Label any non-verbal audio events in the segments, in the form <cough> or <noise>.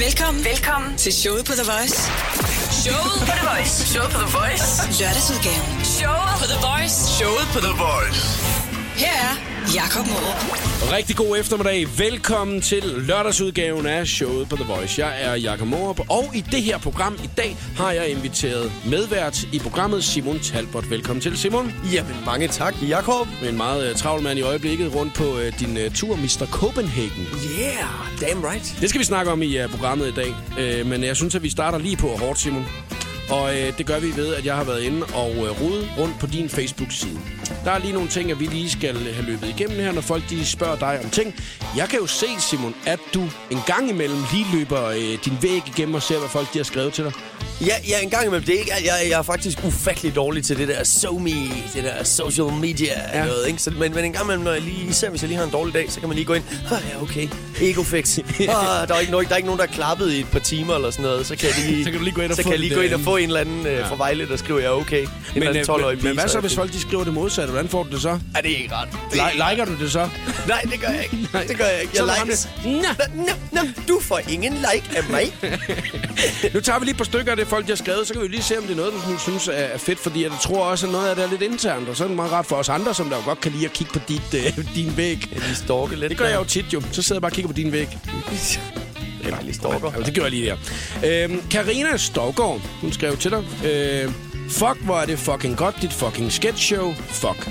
Velkommen, velkommen til showet på The Voice. Showet på The Voice. Showet på The Voice. Lørdagsudgaven. Showet på The Voice. Showet på The Voice. Her er Jakob Morup. Rigtig god eftermiddag. Velkommen til lørdagsudgaven af showet på The Voice. Jeg er Jakob Morup, og i det her program i dag har jeg inviteret medvært i programmet Simon Talbot. Velkommen til, Simon. Jamen, mange tak, Jakob. En meget uh, travl mand i øjeblikket rundt på uh, din uh, tur, Mr. Copenhagen. Yeah, damn right. Det skal vi snakke om i uh, programmet i dag, uh, men jeg synes, at vi starter lige på hårdt, Simon. Og øh, det gør vi ved, at jeg har været inde og øh, rodet rundt på din Facebook-side. Der er lige nogle ting, at vi lige skal have løbet igennem her, når folk de spørger dig om ting. Jeg kan jo se, Simon, at du en gang imellem lige løber øh, din væg igennem og ser, hvad folk de har skrevet til dig. Ja, ja, en gang imellem. Det er ikke, jeg, jeg er faktisk ufattelig dårlig til det der so me, det der social media ja. noget, ikke? Så, men, men en gang imellem, når jeg lige, især hvis jeg lige har en dårlig dag, så kan man lige gå ind. Ah, ja, okay. Ego fix. Ah, der, er ikke nogen, der er ikke nogen, der er klappet i et par timer eller sådan noget. Så kan, jeg lige, så kan du lige gå ind og, så få, kan jeg lige gå ind og få en eller anden øh, ja. fra Vejle, der skriver, ja, okay. En men, eller anden men, men hvad så, hvis folk de skriver det modsatte? Hvordan får du det så? Er det er ikke ret. Li- liker du det så? Nej, det gør jeg ikke. Nej. Det gør jeg ikke. Jeg Så likes. Nå. Nå, nå, du får ingen like af mig. <laughs> Nu tager vi lige et par stykker af det, folk de har skrevet, så kan vi lige se, om det er noget, du synes er er fedt, fordi jeg tror også, at noget af det er lidt internt, og så er det meget rart for os andre, som der jo godt kan lide at kigge på dit, øh, <laughs> din væg. Lige stalke lidt. Det gør jeg jo tit jo. Så sidder jeg bare og kigger på din væg. Det er lige stalker. Ja, det gør jeg lige der. Øhm, Karina Stovgaard, hun skrev til dig. Øh, fuck, hvor er det fucking godt, dit fucking sketch show. Fuck.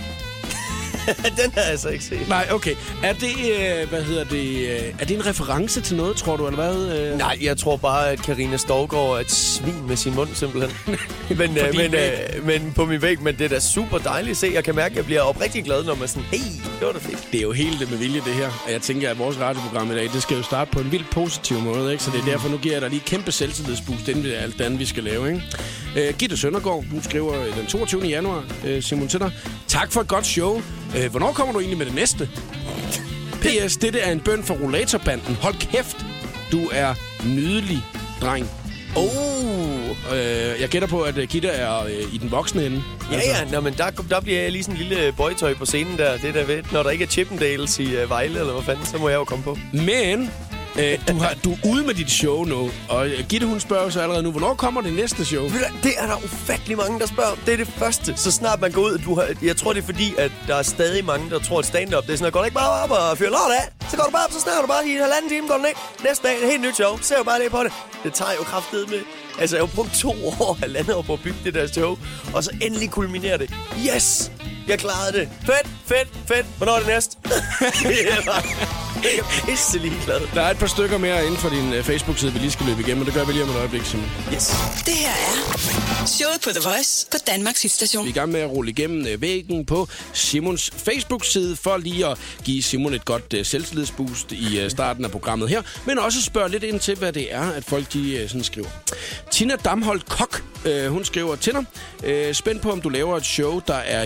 <laughs> Den har jeg så ikke set. Nej, okay. Er det, øh, hvad hedder det, øh, er det en reference til noget, tror du, eller hvad? Øh? Nej, jeg tror bare, at Karina Storgård er et svin med sin mund, simpelthen. <laughs> men, øh, men, øh, men på min væg, men det er da super dejligt at se. Jeg kan mærke, at jeg bliver oprigtig glad, når man sådan, hey, det var da fedt. Det er jo helt det med vilje, det her. Og jeg tænker, at vores radioprogram i dag, det skal jo starte på en vildt positiv måde, ikke? Så det er derfor, nu giver jeg dig lige kæmpe selvtillidsboost, inden er alt det andet, vi skal lave, ikke? Øh, Gitte Søndergaard, hun skriver øh, den 22. januar, øh, Simon til dig. Tak for et godt show. Øh, hvornår kommer du egentlig med det næste? P.S. Dette er en bøn for rollatorbanden. Hold kæft, du er nydelig, dreng. Oh, Øh, jeg gætter på, at øh, Gitte er øh, i den voksne ende. ja, ja. Nå, men der, der bliver jeg lige sådan en lille boytøj på scenen der. Det der ved, når der ikke er Chippendales i uh, Vejle, eller hvad fanden, så må jeg jo komme på. Men øh, du, har, du er ude med dit show nu, og Gitte hun spørger så allerede nu, hvornår kommer det næste show? Det er der ufattelig mange, der spørger om. Det er det første. Så snart man går ud, du har, jeg tror, det er fordi, at der er stadig mange, der tror, at stand-up, det er sådan, at går ikke bare op og fyrer lort af, så går du bare op, så snakker du bare i en halvanden time, går den ikke. Næste dag, et helt nyt show. Ser jo bare det på det. Det tager jo kraftedet med. Altså, jeg har brugt to <laughs> år, halvandet år på at bygge det der show, og så endelig kulminerer det. Yes! Jeg klarede det. Fedt, fedt, fedt. Hvornår er det næste? <laughs> jeg er pisse ligeglad. Der er et par stykker mere inden for din uh, Facebook-side, vi lige skal løbe igennem, og det gør vi lige om et øjeblik, Simon. Yes. Det her er showet på The Voice på Danmarks hitstation. Vi er i gang med at rulle igennem uh, væggen på Simons Facebook-side, for lige at give Simon et godt uh, selvtillidsboost i uh, starten af programmet her, men også spørge lidt ind til, hvad det er, at folk de uh, sådan skriver. Tina Damholdt Kok, uh, hun skriver til dig, uh, spændt på, om du laver et show, der er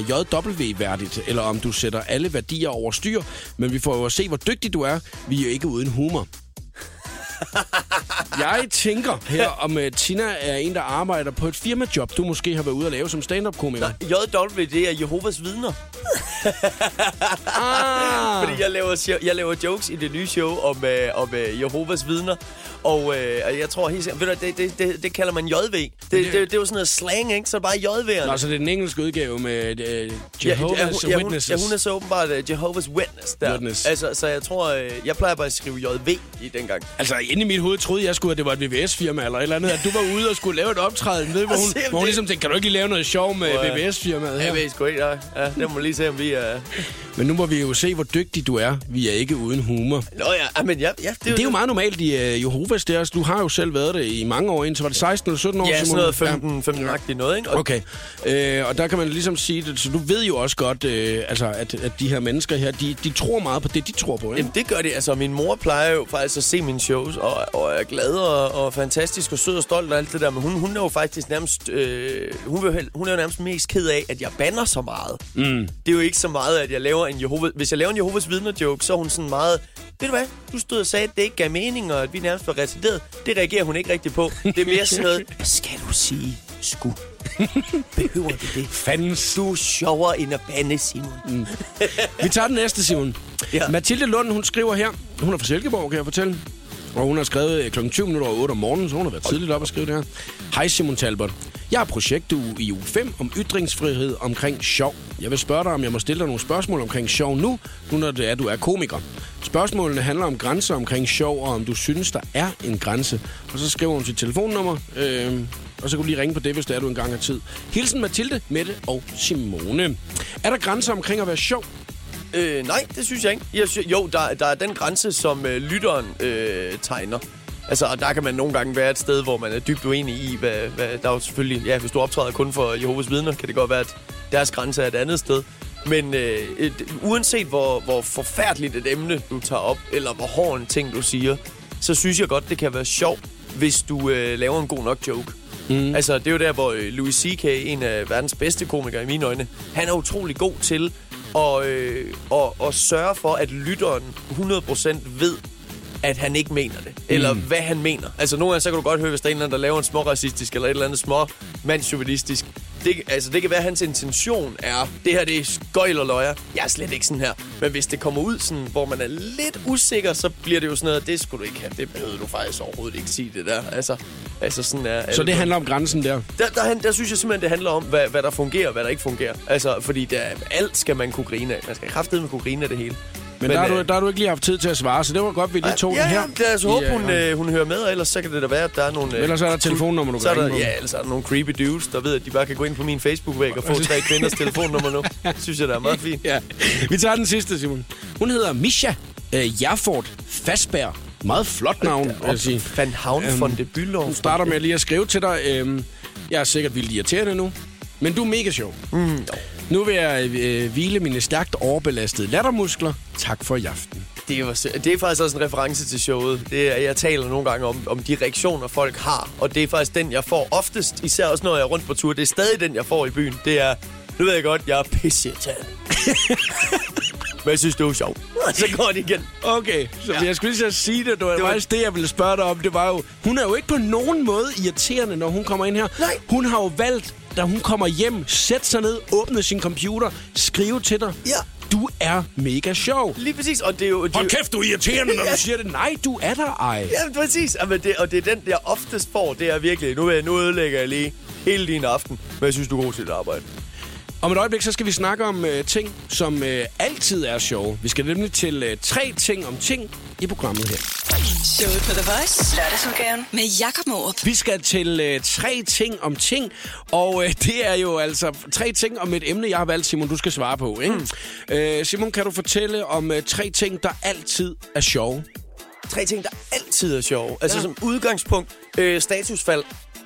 W-værdigt, eller om du sætter alle værdier over styr, men vi får jo at se, hvor dygtig du er. Vi er jo ikke uden humor. <laughs> Jeg tænker her, om uh, Tina er en, der arbejder på et firmajob, du måske har været ude at lave som stand-up-komiker. JW, det er Jehovas vidner. Ah. <laughs> Fordi jeg laver, jeg laver jokes i det nye show om, øh, om øh, Jehovas vidner. Og øh, jeg tror helt sikkert, det, det, det, det kalder man JV. Det, det, det, det er jo sådan noget slang, ikke? Så er det bare JV'erne. Nå, så det er den engelske udgave med uh, Ja, Jehovah's ja, hun, ja, hun, Witnesses. ja, hun er så åbenbart uh, Jehovah's Witness der. Witness. Altså, så jeg tror, uh, jeg plejer bare at skrive JV i dengang. Altså, inde i mit hoved troede jeg skulle, at det var et VVS-firma eller et eller andet. At du var ude og skulle lave et optræden. Ved, hvor <laughs> hun, hvor hun det- ligesom tænkte, kan du ikke lige lave noget sjov med at- VVS-firmaet Ja. her? Jeg ved sgu ikke, ja. ja. Det må lige se, om vi er... Men nu må vi jo se, hvor dygtig du er. Vi er ikke uden humor. Nå ja, ah, men ja, ja Det er jo meget normalt i uh, Jehovas der. Du har jo selv været det i mange år, indtil var det 16 eller 17 år? Ja, sådan noget 15, 15-agtigt noget, ikke? Og Okay, øh, og der kan man ligesom sige det, så du ved jo også godt, øh, altså, at, at de her mennesker her, de, de tror meget på det, de tror på, ikke? Jamen, det gør det. Altså, min mor plejer jo faktisk at se mine shows, og, og er glad og, og fantastisk og sød og stolt og alt det der. Men hun, hun er jo faktisk nærmest... Øh, hun, vil, hun er jo nærmest mest ked af, at jeg banner så meget. Mm. Det er jo ikke så meget, at jeg laver en Jehova... Hvis jeg laver en Jehovas vidner-joke, så er hun sådan meget... Ved du hvad? Du stod og sagde, at det ikke gav mening, og at vi nærmest var retarderet. Det reagerer hun ikke rigtig på. Det er mere sådan noget... <laughs> Skal du sige sku? Behøver du det? Fandens. Du er sjovere end at bande, Simon. Mm. Vi tager den næste, Simon. Ja. Mathilde Lund, hun skriver her. Hun er fra Silkeborg, kan jeg fortælle. Og hun har skrevet øh, kl. 20 minutter over 8 om morgenen, så hun har været tidligt op og skrive det her. Hej Simon Talbot. Jeg har projektuge i uge 5 om ytringsfrihed omkring sjov. Jeg vil spørge dig, om jeg må stille dig nogle spørgsmål omkring sjov nu, nu når det er, at du er komiker. Spørgsmålene handler om grænser omkring sjov, og om du synes, der er en grænse. Og så skriver hun sit telefonnummer, øh, og så kan du lige ringe på det, hvis det er, du engang har tid. Hilsen Mathilde, Mette og Simone. Er der grænser omkring at være sjov? Øh, nej, det synes jeg ikke. Jeg synes, jo, der, der er den grænse, som øh, lytteren øh, tegner. Altså, og der kan man nogle gange være et sted, hvor man er dybt uenig i, hvad, hvad der er jo selvfølgelig... Ja, hvis du optræder kun for Jehovas vidner, kan det godt være, at deres grænse er et andet sted. Men øh, et, uanset hvor, hvor forfærdeligt et emne, du tager op, eller hvor hård en ting, du siger, så synes jeg godt, det kan være sjovt, hvis du øh, laver en god nok joke. Mm. Altså, det er jo der, hvor øh, Louis C.K., en af verdens bedste komikere i mine øjne, han er utrolig god til at, øh, og, og sørge for, at lytteren 100% ved, at han ikke mener det. Eller mm. hvad han mener. Altså nogle gange, så kan du godt høre, hvis der er en eller anden, der laver en småracistisk eller et eller andet små mandsjuvenistisk. Det, altså, det kan være, at hans intention er, det her det er skøjl og løjer. Jeg er slet ikke sådan her. Men hvis det kommer ud, sådan, hvor man er lidt usikker, så bliver det jo sådan noget, det skulle du ikke have. Det behøver du faktisk overhovedet ikke sige det der. Altså, altså sådan er, så det handler om grænsen der? Der, der, der synes jeg simpelthen, det handler om, hvad, hvad der fungerer og hvad der ikke fungerer. Altså, fordi der, alt skal man kunne grine af. Man skal kraftedeme kunne grine af det hele. Men, Men der, har du, der har du ikke lige haft tid til at svare, så det var godt, vi lige tog ja, den her. Ja, lad os håbe, hun, øh, hun hører med, ellers så kan det da være, at der er nogle... Øh, ellers er der telefonnummer, du så kan der, Ja, ellers er der nogle creepy dudes, der ved, at de bare kan gå ind på min Facebook-væg og få tre kvinders telefonnummer nu. Det synes jeg, der er meget fint. <laughs> ja. Vi tager den sidste, Simon. Hun hedder Misha øh, Jaffort Fastbær. Meget flot navn, vil jeg sige. Van Havn øhm, von de Bylov. Hun starter med lige at skrive til dig. Øhm, jeg er sikkert vildt irriterende nu, men du er mega sjov. Mm. Nu vil jeg øh, hvile mine stærkt overbelastede lattermuskler. Tak for i aften. Det er, det er faktisk også en reference til showet. Det er, jeg taler nogle gange om, om de reaktioner, folk har. Og det er faktisk den, jeg får oftest. Især også, når jeg er rundt på tur. Det er stadig den, jeg får i byen. Det er, nu ved jeg godt, jeg er pisseirriterende. <laughs> Men jeg synes, det var sjovt. Så går det igen. Okay, så ja. jeg skulle lige så sige det. Det var, det var faktisk det, jeg ville spørge dig om. Det var jo, hun er jo ikke på nogen måde irriterende, når hun kommer ind her. Nej. Hun har jo valgt, da hun kommer hjem, sætte sig ned, åbne sin computer, skrive til dig. Ja. Du er mega sjov. Lige præcis, og det er jo... Det Hold kæft, du er irriterende, når du <laughs> siger det. Nej, du er der ej. Ja, præcis. Og det, og det er den, jeg oftest får. Det er virkelig, nu, nu ødelægger jeg lige hele din aften, men jeg synes, du er god til at arbejde. Om et øjeblik, så skal vi snakke om øh, ting, som øh, altid er sjove. Vi skal nemlig til øh, tre ting om ting i programmet her. Showet på The Voice. Lørdagsudgaven med Jakob Morup. Vi skal til øh, tre ting om ting, og øh, det er jo altså tre ting om et emne, jeg har valgt, Simon, du skal svare på. Ikke? Mm. Øh, Simon, kan du fortælle om øh, tre ting, der altid er sjove? Tre ting, der altid er sjove. Altså ja. som udgangspunkt, øh, statusfald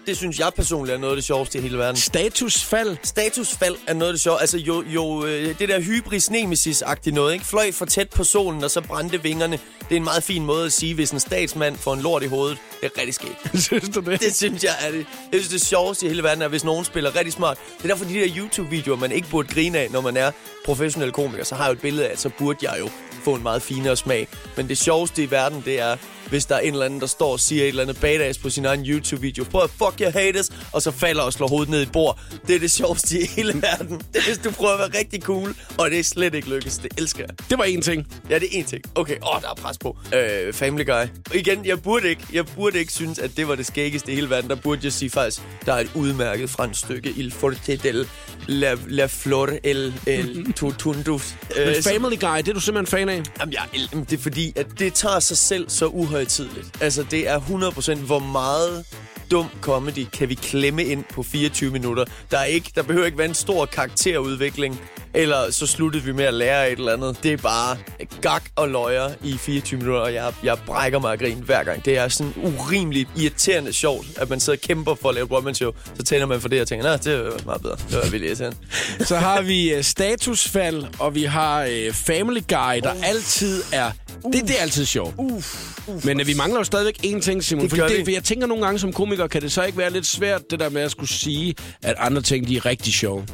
det synes jeg personligt er noget af det sjoveste i hele verden. Statusfald? Statusfald er noget af det sjoveste. Altså jo, jo øh, det der hybris nemesis-agtige noget, ikke? Fløj for tæt på solen, og så brændte vingerne. Det er en meget fin måde at sige, hvis en statsmand får en lort i hovedet. Det er rigtig skægt. <laughs> synes du det? Det synes jeg er det. Jeg synes, det sjoveste i hele verden er, hvis nogen spiller rigtig smart. Det er derfor, de der YouTube-videoer, man ikke burde grine af, når man er professionel komiker, så har jeg jo et billede af, at så burde jeg jo få en meget finere smag. Men det sjoveste i verden, det er, hvis der er en eller anden, der står og siger et eller andet badass på sin egen YouTube-video. Prøv at fuck your haters, og så falder og slår hovedet ned i bord. Det er det sjoveste i hele <laughs> verden. Det er, hvis du prøver at være rigtig cool, og det er slet ikke lykkes. Det elsker jeg. Det var en ting. Ja, det er en ting. Okay, åh, oh, der er pres på. Øh, Family Guy. Igen, jeg burde ikke, jeg burde ikke synes, at det var det skæggeste i hele verden. Der burde jeg sige faktisk, der er et udmærket fransk stykke. Il forte del la, la flor el, el <laughs> tutundus. Men øh, Family Guy, det er du simpelthen fan af? Jamen, ja, det er fordi, at det tager sig selv så uhøjtidligt. Altså, det er 100% hvor meget dum comedy kan vi klemme ind på 24 minutter. Der, er ikke, der behøver ikke være en stor karakterudvikling, eller så sluttede vi med at lære et eller andet. Det er bare gak og løjer i 24 minutter, og jeg, jeg brækker mig af grin hver gang. Det er sådan urimeligt irriterende sjovt, at man sidder og kæmper for at lave et one show. Så tænder man for det og tænker, nej, det er meget bedre. Det var vildt irriterende. så har vi uh, statusfald, og vi har uh, Family Guy, der uh. altid er... Det, det er altid sjovt. Uf. Uf, Men uh, vi mangler jo stadigvæk én ting, Simon. Det fordi det, for jeg tænker nogle gange som komiker, kan det så ikke være lidt svært, det der med at skulle sige, at andre ting, de er rigtig sjove?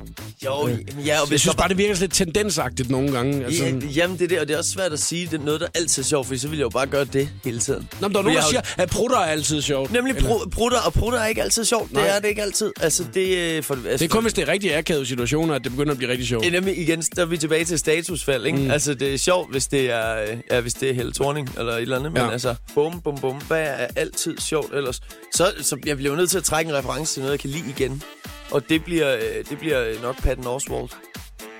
Jo, ja. Og jeg synes bare, det virker lidt tendensagtigt nogle gange. Altså, ja, jamen, det er det, og det er også svært at sige, det er noget, der er altid er sjovt, for så vil jeg jo bare gøre det hele tiden. Nå, men der er nogen, der siger, at prutter er altid sjovt. Nemlig pr- prutter, og prutter er ikke altid sjovt. Nej. Det er det ikke altid. Altså, det, øh, for, altså, det er kun, hvis det er rigtig akavede situationer, at det begynder at blive rigtig sjovt. Nemlig igen, der er vi tilbage til statusfald, ikke? Mm. Altså, det er sjovt, hvis det er, ja, hvis hvis det er Helle Thorning eller et eller andet. Men Ja. altså, bum, bum, bum. Hvad er altid sjovt ellers? Så, så jeg bliver jo nødt til at trække en reference til noget, jeg kan lide igen. Og det bliver, øh, det bliver nok Patton Oswalt.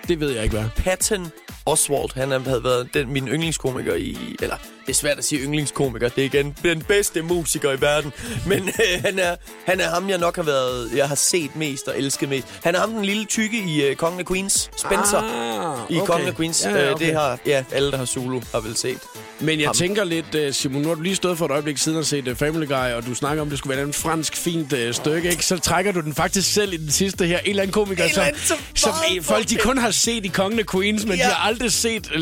Det ved jeg ikke, hvad. Patton Oswalt, han havde været den, min yndlingskomiker i... Eller, det er svært at sige yndlingskomiker. Det er igen den bedste musiker i verden. Men øh, han, er, han er ham, jeg nok har været... Jeg har set mest og elsket mest. Han er ham, den lille tykke i øh, Kongen af Queens. Spencer. Ah, I okay. Kongen af Queens. Ja, okay. okay. Det har ja, alle, der har Zulu, har vel set. Men jeg Ham. tænker lidt, øh, Simon, nu har du lige stået for et øjeblik siden og set øh, Family Guy, og du snakker om, at det skulle være en fransk fint øh, stykke, ikke? Så trækker du den faktisk selv i den sidste her. En eller anden komiker, En som, som som øh, folk de kun har set i Kongen af Queens, men Ja. de har aldrig set øh,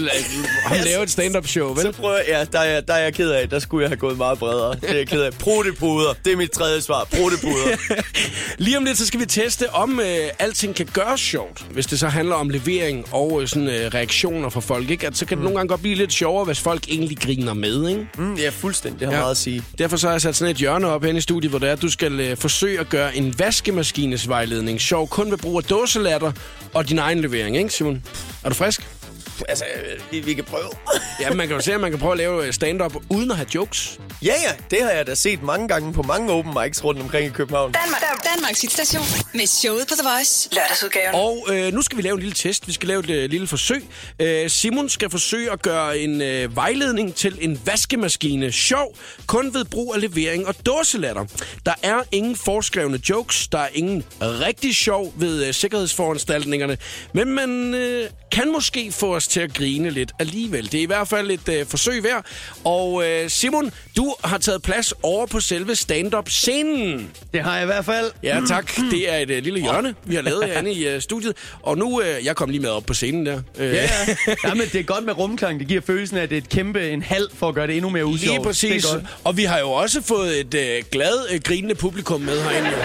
ham lave et stand-up show, vel? Så prøver jeg, ja, der er, der er jeg ked af. Der skulle jeg have gået meget bredere. Det er jeg ked af. Prutepuder. Det er mit tredje svar. Prutepuder. <laughs> Lige om lidt, så skal vi teste, om øh, alting kan gøres sjovt, hvis det så handler om levering og øh, sådan, øh, reaktioner fra folk. Ikke? At så kan det nogle gange godt blive lidt sjovere, hvis folk egentlig griner med. Ikke? mm, ja, fuldstændig. Det har Ja. meget at sige. Derfor så har jeg sat sådan et hjørne op hen i studiet, hvor det er, at du skal øh, forsøge at gøre en vaskemaskines vejledning sjov kun ved brug af dåselatter og din egen levering, ikke Simon? Er du frisk? Altså, vi, vi kan prøve. Ja, man kan jo se, at man kan prøve at lave øh, stand-up uden at have jokes. ja, ja. Det har jeg da set mange gange på mange open mics rundt omkring i København. Danmark, Danmarks hitstation med showet på The Voice. Lørdagsudgaven. Og øh, nu skal vi lave en lille test. Vi skal lave et øh, lille forsøg. Øh, Simon skal forsøge at gøre en øh, vejledning til en vaskemaskine sjov, kun ved brug af levering og dåselatter. Der er ingen forskrevne jokes, der er ingen rigtig sjov ved øh, sikkerhedsforanstaltningerne, men man øh, kan måske få os til at grine lidt alligevel. Det er i hvert fald et øh, forsøg værd. Og øh, Simon, du har taget plads over på selve stand-up-scenen. Det har jeg i hvert fald. Ja, tak. Det er et øh, lille hjørne, vi har lavet <laughs> herinde i øh, studiet. Og nu, øh, jeg kom lige med op på scenen der. Øh, Ja, ja. ja, men det er godt med rumklang. Det giver følelsen af, at det er et kæmpe en halv for at gøre det endnu mere usjovt. Lige præcis. Er. Og vi har jo også fået et øh, glad, øh, grinende publikum med herinde. jo.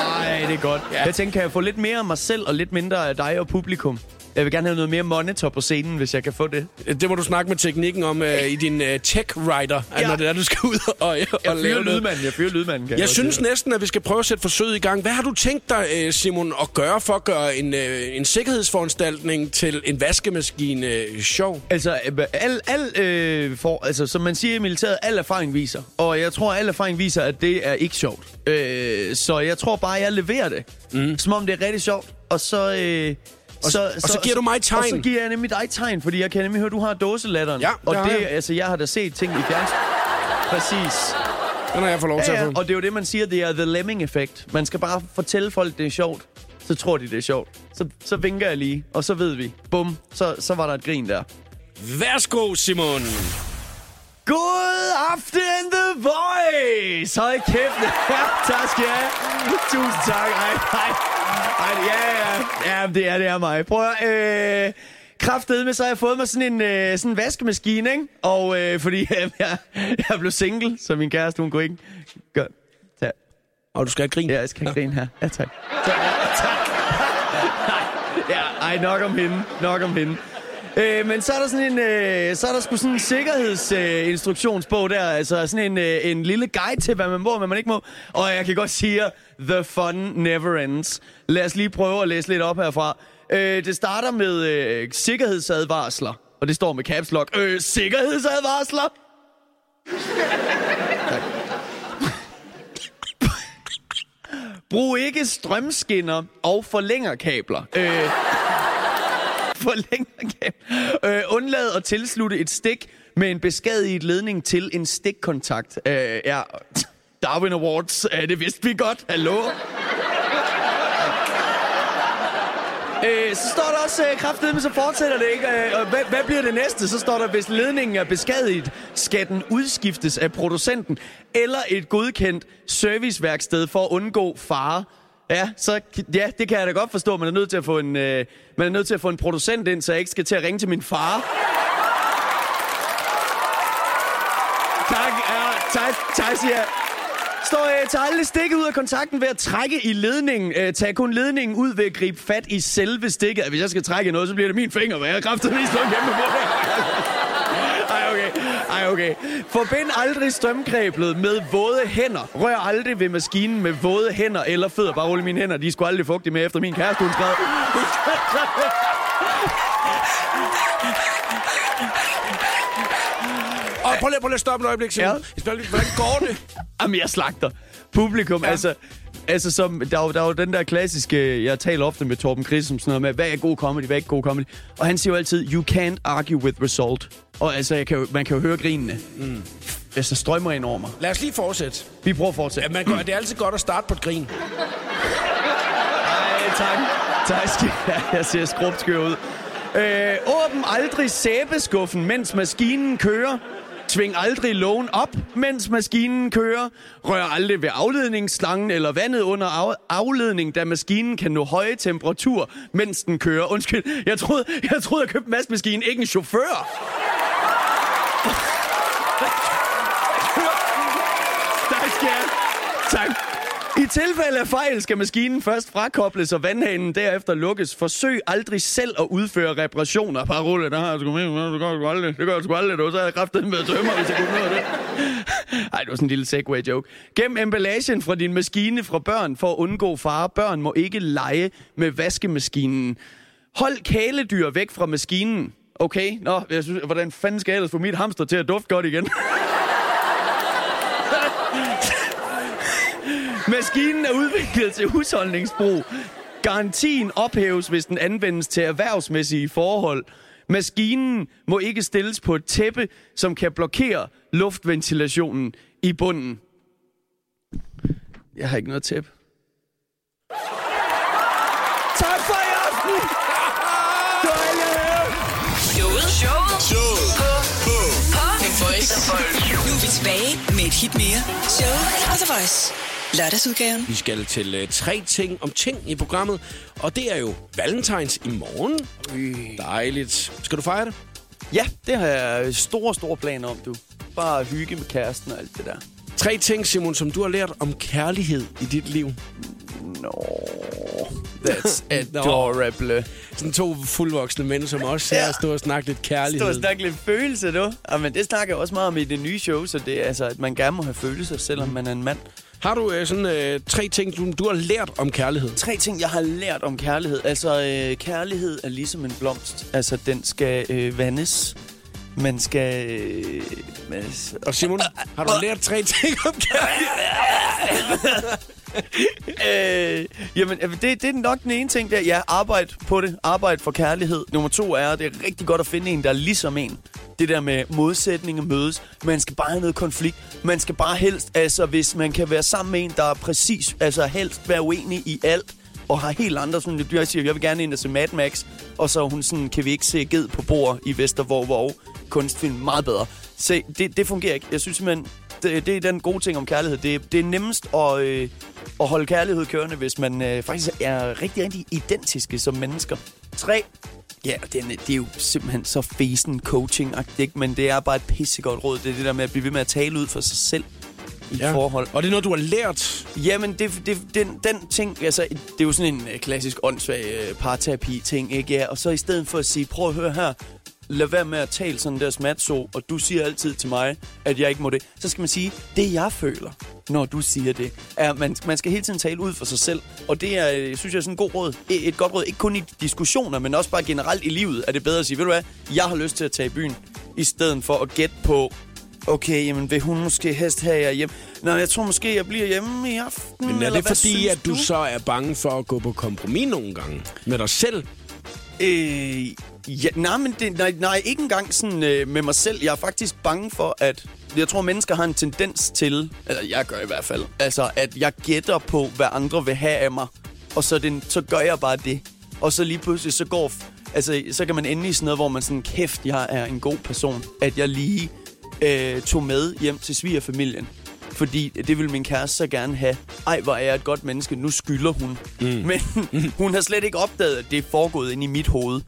Ej, det er godt. Ja. Jeg tænker, kan jeg få lidt mere af mig selv og lidt mindre af dig og publikum? Jeg vil gerne have noget mere monitor på scenen, hvis jeg kan få det. Det må du snakke med teknikken om øh, i din øh, tech-writer, ja. Når det er, du skal ud og, og Jeg lave noget. lydmanden, jeg fyrer lydmanden. Kan Jeg godt synes dig. næsten, at vi skal prøve at sætte forsøget i gang. Hvad har du tænkt dig, øh, Simon, at gøre for at gøre en, øh, en sikkerhedsforanstaltning til en vaskemaskine øh, sjov? Altså, øh, al, al, øh, for, altså, som man siger i militæret, al erfaring viser. Og jeg tror, al erfaring viser, at det er ikke sjovt. Øh, så jeg tror bare, jeg leverer det. Mm. Som om det er rigtig sjovt. Og så... Øh, Og så- og så giver du mig et tegn. Og så giver jeg nemlig dig et tegn, fordi jeg kan nemlig høre, at du har dåselatteren. Ja, og det altså, jeg har da set ting i fjernsyn. Præcis. Den har jeg fået lov til Ja, at ja, få. og det er jo det, man siger, det er the lemming-effekt. Man skal bare fortælle folk, det er sjovt. Så tror de, det er sjovt. Så, så vinker jeg lige, og så ved vi. Bum, så, så var der et grin der. Værsgo, Simon. God aften, The Voice! Hold kæft. <laughs> Ja, tak skal jeg have. Tusind tak. Ej, ej. Ej, ja, ja. Ja, det er, det er mig. Prøv at... Øh, kraftedeme, så har jeg fået mig sådan en øh, sådan en vaskemaskine, ikke? Og øh, fordi <laughs> øh, jeg, jeg blev single, så min kæreste, hun kunne ikke... Gør. Tag. Og du skal have grin. Ja, jeg skal have grine her. Ja, tak. <laughs> tak. tak. ja, ej, nok om hende. Nok om hende. Øh, men så er der sådan en, øh, så er der sgu sådan en sikkerhedsinstruktionsbog øh, der, altså sådan en, øh, en lille guide til, hvad man må hvad man ikke må. Og jeg kan godt sige, the fun never ends. Lad os lige prøve at læse lidt op herfra. Øh, det starter med øh, sikkerhedsadvarsler, og det står med caps lock. Øh, sikkerhedsadvarsler? Brug ikke strømskinner og forlængerkabler. Øh, forlængerkabler. <laughs> Øh, undlad at tilslutte et stik med en beskadiget ledning til en stikkontakt. Øh, ja, Darwin Awards, øh, det vidste vi godt. Hallo? Øh, så står der også øh, kraftedet, men så fortsætter det ikke. Øh, og hvad, hvad bliver det næste? Så står der, hvis ledningen er beskadiget, skal den udskiftes af producenten eller et godkendt serviceværksted for at undgå fare. Ja, så, ja, det kan jeg da godt forstå. Man er nødt til at få en, øh, man er nødt til at få en producent ind, så jeg ikke skal til at ringe til min far. Tak, ja, tak, tak siger jeg. Står, øh, tager alle stikket ud af kontakten ved at trække i ledningen. Øh, tag kun ledningen ud ved at gribe fat i selve stikket. Hvis jeg skal trække noget, så bliver det min finger, hvad jeg har kraftet mest slået hjemme på det okay. Ej, okay. Forbind aldrig strømgreblet med våde hænder. Rør aldrig ved maskinen med våde hænder eller fødder. Bare rulle mine hænder. De skulle aldrig fugtige med efter min kæreste, hun skrev. prøv lige, prøv lige at stoppe et øjeblik, Simon. Ja. Hvordan går det? Jamen, jeg slagter. Publikum, ja. altså... Altså, som, der, er der er jo den der klassiske, jeg taler ofte med Torben Chris, som sådan noget med, hvad er god comedy, hvad er ikke god comedy? Og han siger jo altid, you can't argue with result. Og altså, jeg kan jo, man kan jo høre grinene. Mm. Altså, strømmer ind over mig. Lad os lige fortsætte. Vi prøver at fortsætte. Ja, man gør, det er altid godt at starte på et grin. Ej, tak. Tak skal jeg. Jeg ser skrubskør ud. Øh, åbn aldrig sæbeskuffen, mens maskinen kører. Tving aldrig lågen op, mens maskinen kører. Rør aldrig ved afledningsslangen eller vandet under af- afledning, da maskinen kan nå høje temperatur, mens den kører. Undskyld, jeg troede, jeg troede, jeg købte maskinen, ikke en chauffør. tak skal jeg. Tak. I tilfælde af fejl skal maskinen først frakobles og vandhanen derefter lukkes. Forsøg aldrig selv at udføre reparationer. Parole, der har jeg sgu med, det gør jeg sgu aldrig. Det gør jeg sgu aldrig, du. Så er jeg kraftet med at tømme, hvis jeg kunne nå det. Ej, det var sådan en lille segway joke. Gem emballagen fra din maskine fra børn for at undgå fare. Børn må ikke lege med vaskemaskinen. Hold kæledyr væk fra maskinen. Okay, nå, jeg synes, hvordan fanden skal jeg ellers få mit hamster til at dufte godt igen? Maskinen er udviklet til husholdningsbrug. Garantien ophæves, hvis den anvendes til erhvervsmæssige forhold. Maskinen må ikke stilles på et tæppe, som kan blokere luftventilationen i bunden. Jeg har ikke noget tæppe. Tak for i aften! Det var alt, jeg havde. Showet. Showet. Showet. På. På. På. The Voice. Nu er vi tilbage med et hit mere. Showet på The Voice. Lørdagsudgaven. Vi skal til uh, tre ting om ting i programmet, og det er jo Valentines i morgen. Dejligt. Skal du fejre det? Ja, det har jeg store, store planer om, du. Bare hygge med kæresten og alt det der. Tre ting, Simon, som du har lært om kærlighed i dit liv. Nå, that's <laughs> adorable. Sådan to fuldvoksne mænd, som også ja. Ja. her stå og snakke lidt kærlighed. Stå og snakke lidt følelse, du. Ja, men det snakker jeg også meget om i det nye show, så det er altså, at man gerne må have følelser, selvom man er en mand. Har du uh, sådan uh, tre ting, du, du har lært om kærlighed? Tre ting, jeg har lært om kærlighed. Altså, øh, kærlighed er ligesom en blomst. Altså, den skal øh, vandes. Man skal... Øh, man, Og Simon, har du lært tre ting om kærlighed? <laughs> <laughs> <laughs> øh, jamen, det, det er nok den ene ting der. Ja, arbejde på det. Arbejde for kærlighed. Nummer to er, det er rigtig godt at finde en, der er ligesom en. Det der med modsætninger mødes. Man skal bare have noget konflikt. Man skal bare helst, altså hvis man kan være sammen med en, der er præcis, altså helst være uenig i alt, og har helt andre, sådan, jeg siger, jeg vil gerne ind og se Mad Max, og så hun sådan, kan vi ikke se ged på bord i Vestervog, hvor kunstfilm meget bedre. Se, det, det fungerer ikke. Jeg synes simpelthen, det, det er den gode ting om kærlighed. Det, det er nemmest at, øh, at holde kærlighed kørende, hvis man øh, faktisk er rigtig, rigtig identiske som mennesker. Tre. Ja, det er, det er jo simpelthen så fesen coaching ikke? men det er bare et pissegodt råd. Det er det der med at blive ved med at tale ud for sig selv i ja. forhold. Og det er noget, du har lært. Jamen, det, det, den, den ting, altså, det er jo sådan en øh, klassisk åndssvag øh, parterapi-ting, ikke? Ja, og så i stedet for at sige, prøv at høre her, lad være med at tale sådan der smatso, og du siger altid til mig, at jeg ikke må det. Så skal man sige, det jeg føler, når du siger det, er, at man, man skal hele tiden tale ud for sig selv. Og det er, synes jeg, er sådan en god råd. Et, et godt råd, ikke kun i diskussioner, men også bare generelt i livet, er det bedre at sige, ved du hvad, jeg har lyst til at tage i byen, i stedet for at gætte på, okay, jamen vil hun måske helst have jer hjem? Nå, jeg tror måske, jeg bliver hjemme i aften. Men er det fordi, at du så er bange for at gå på kompromis nogle gange med dig selv? Øh, ja, nej, men det, nej, nej, ikke engang sådan øh, med mig selv. Jeg er faktisk bange for, at... Jeg tror, mennesker har en tendens til, eller jeg gør i hvert fald, altså at jeg gætter på, hvad andre vil have af mig. Og så, den, så gør jeg bare det. Og så lige pludselig, så går... Altså, så kan man ende i sådan noget, hvor man sådan, kæft, jeg er en god person. At jeg lige øh, tog med hjem til svigerfamilien. Fordi det ville min kæreste så gerne have. Ej, hvor er jeg et godt menneske. Nu skylder hun. Mm. Men hun har slet ikke opdaget, at det er foregået ind i mit hoved.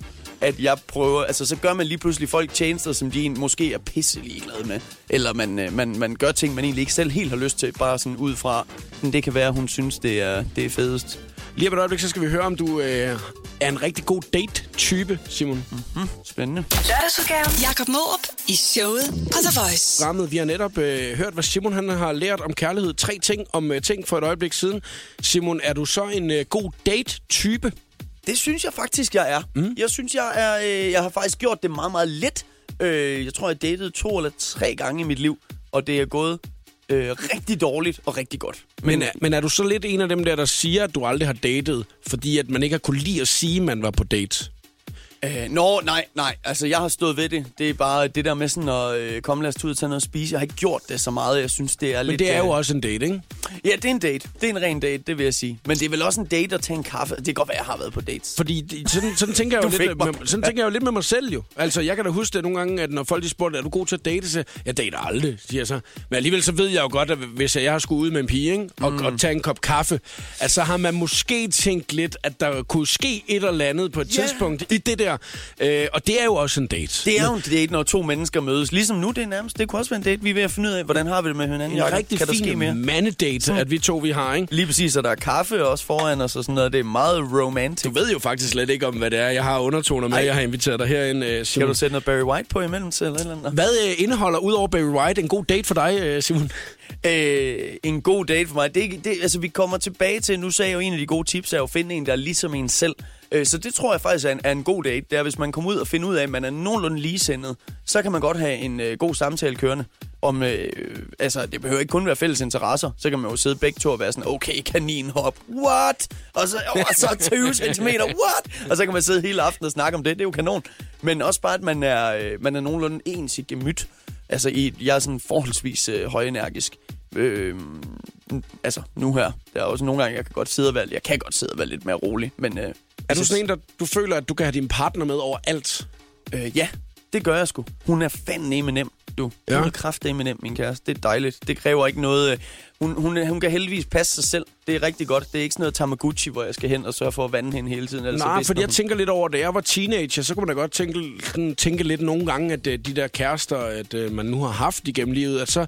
At jeg prøver... Altså, så gør man lige pludselig folk tjenester, som de måske er pisselig glade med. Eller man, øh, man, man gør ting, man egentlig ikke selv helt har lyst til. Bare sådan ud fra... Men det kan være, at hun synes, det er, det er fedest. Lige om et øjeblik, så skal vi høre, om du øh, er en rigtig god date-type, Simon. Mm. Spændende. Lørdagsudgaven. Jakob Måb i showet på The Voice. Programmet, vi har netop øh, hørt, hvad Simon han har lært om kærlighed. Tre ting om øh, ting for et øjeblik siden. Simon, er du så en øh, god date-type? Det synes jeg faktisk, jeg er. Mm. Jeg synes, jeg er... Øh, jeg har faktisk gjort det meget, meget let Øh, jeg tror, jeg datede to eller tre gange i mit liv, og det er gået øh, rigtig dårligt og rigtig godt. Men, er, men er du så lidt en af dem der, der siger, at du aldrig har datet, fordi at man ikke har kunne lide at sige, at man var på date? Øh, nå, nej, nej. Altså, jeg har stået ved det. Det er bare det der med sådan at øh, komme, lad os ud og tage noget at spise. Jeg har ikke gjort det så meget. Jeg synes, det er Men lidt... det er jo øh, også en date, ikke? Ja, det er en date. Det er en ren date, det vil jeg sige. Men det er vel også en date at tage en kaffe. Det kan godt være, jeg har været på dates. Fordi sådan, sådan, tænker jeg jo lidt, mig. med, sådan tænker jeg jo lidt med mig selv jo. Altså, jeg kan da huske det nogle gange, at når folk de spurgte, er du god til at date? Så jeg dater aldrig, siger jeg så. Men alligevel så ved jeg jo godt, at hvis jeg har skulle ud med en pige, ikke? Og, mm. og tage en kop kaffe, at så har man måske tænkt lidt, at der kunne ske et eller andet på et Ja. tidspunkt i det der. Øh, og det er jo også en date. Det er jo en date, når to mennesker mødes. Ligesom nu, det er nærmest. Det kunne også være en date. Vi er ved at finde ud af, hvordan har vi det med hinanden. en Jacob? rigtig kan fin mere? mandedate, at vi to vi har, ikke? Lige præcis, og der er kaffe også foran os og sådan noget. Det er meget romantic. Du ved jo faktisk slet ikke om, hvad det er. Jeg har undertoner med, Ej. jeg har inviteret dig herind, øh, Kan Simon. du sætte noget Barry White på imellem til eller eller? Hvad øh, indeholder, ud over Barry White, en god date for dig, øh, Simon? Øh, en god date for mig. Det, det, altså, vi kommer tilbage til, nu sagde jeg jo, en af de gode tips er at finde en, der er ligesom en selv. Øh, så det tror jeg faktisk er en, er en god date. Det er, hvis man kommer ud og finder ud af, at man er nogenlunde ligesindet, så kan man godt have en øh, god samtale kørende. Om, øh, altså, det behøver ikke kun være fælles interesser. Så kan man jo sidde begge to og være sådan, okay, kaninhop, what? Og så, og så 20 <laughs> cm, what? Og så kan man sidde hele aftenen og snakke om det. Det er jo kanon. Men også bare, at man er, øh, man er nogenlunde ens i gemyt. Altså, i, jeg er sådan forholdsvis øh, højenergisk. Øh, altså, nu her. Der er også nogle gange, jeg kan godt sidde og være, jeg kan godt sidde og være lidt mere rolig, men... Øh, Er du sådan en, der du føler, at du kan have din partner med over alt? Øh, ja, det gør jeg sgu. Hun er fandme nem, du. Ja. Hun er kraftedeme nem, min kæreste. Det er dejligt. Det kræver ikke noget... øh, Hun, hun, hun kan heldigvis passe sig selv. Det er rigtig godt. Det er ikke sådan noget Tamagotchi, hvor jeg skal hen og sørge for at vande hende hele tiden. Ellers så Nej, fordi jeg hun. tænker lidt over, da jeg var teenager, så kunne man da godt tænke, sådan, tænke lidt nogle gange, at øh, de der kærester, at øh, man nu har haft igennem livet, at så,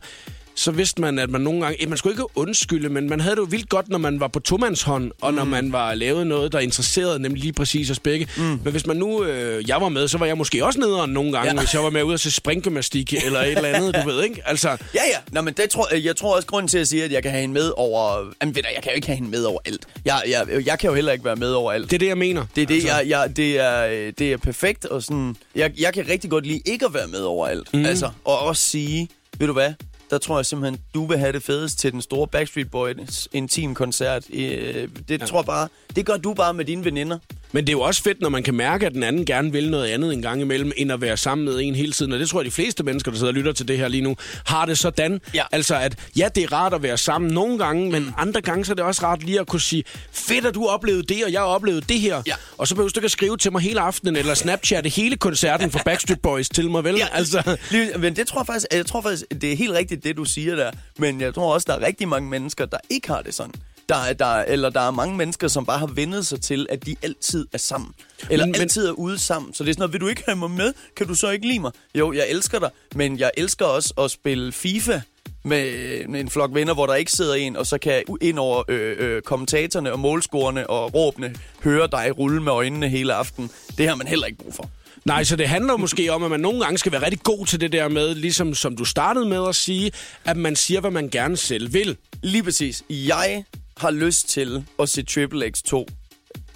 så vidste man, at man nogle gange... Eh, man skulle ikke undskylde, men man havde det jo vildt godt, når man var på tomandshånd, og mm. når man var lavet noget, der interesserede nemlig lige præcis os begge. Mm. Men hvis man nu... Øh, jeg var med, så var jeg måske også nederen nogle gange, ja. Hvis jeg var med ud og se springgymnastik eller et eller andet, du ved, ikke? Altså, Ja, ja. Nå, men det tror, jeg tror også, grunden til at sige, at jeg kan have hende med over... Jamen, ved du, jeg kan jo ikke have hende med over alt. Jeg, jeg, jeg kan jo heller ikke være med over alt. det er det, jeg mener. Det er det, altså, jeg, jeg, det, er, øh, det er perfekt, og sådan, jeg, jeg kan rigtig godt lide ikke at være med overalt. Mm. Altså, og også sige, ved du hvad, der tror jeg simpelthen, du vil have det fedest til den store Backstreet Boys intim-koncert. Øh, Det ja. tror jeg bare, det gør du bare med dine veninder. Men det er jo også fedt, når man kan mærke, at den anden gerne vil noget andet en gang imellem, end at være sammen med en hele tiden. Og det tror jeg, de fleste mennesker, der sidder og lytter til det her lige nu, har det sådan. Ja. Altså, at ja, det er rart at være sammen nogle gange, men andre gange så er det også rart lige at kunne sige, fedt, at du oplevede det, og jeg oplevede det her. Ja. Og så behøver du ikke at skrive til mig hele aftenen, eller snapchatte hele koncerten for Backstreet Boys til mig, vel? Ja, Altså, Men det tror jeg faktisk, jeg tror faktisk, det er helt rigtigt, det du siger der. Men jeg tror også, der er rigtig mange mennesker, der ikke har det sådan. Der er, der, er- eller der er mange mennesker, som bare har vendet sig til, at de altid er sammen. Eller Men- altid er ude sammen. Så det er sådan noget, vil du ikke have mig med? Kan du så ikke lide mig? Jo, jeg elsker dig, men jeg elsker også at spille FIFA med med en flok venner, hvor der ikke sidder en, og så kan ind over øh, øh, kommentatorerne og målscorerne og råbene høre dig rulle med øjnene hele aften. Det har man heller ikke brug for. nej, så det handler måske om, at man nogle gange skal være rigtig god til det der med, ligesom som du startede med at sige, at man siger, hvad man gerne selv vil. Lige præcis. Jeg har lyst til at se Triple X 2.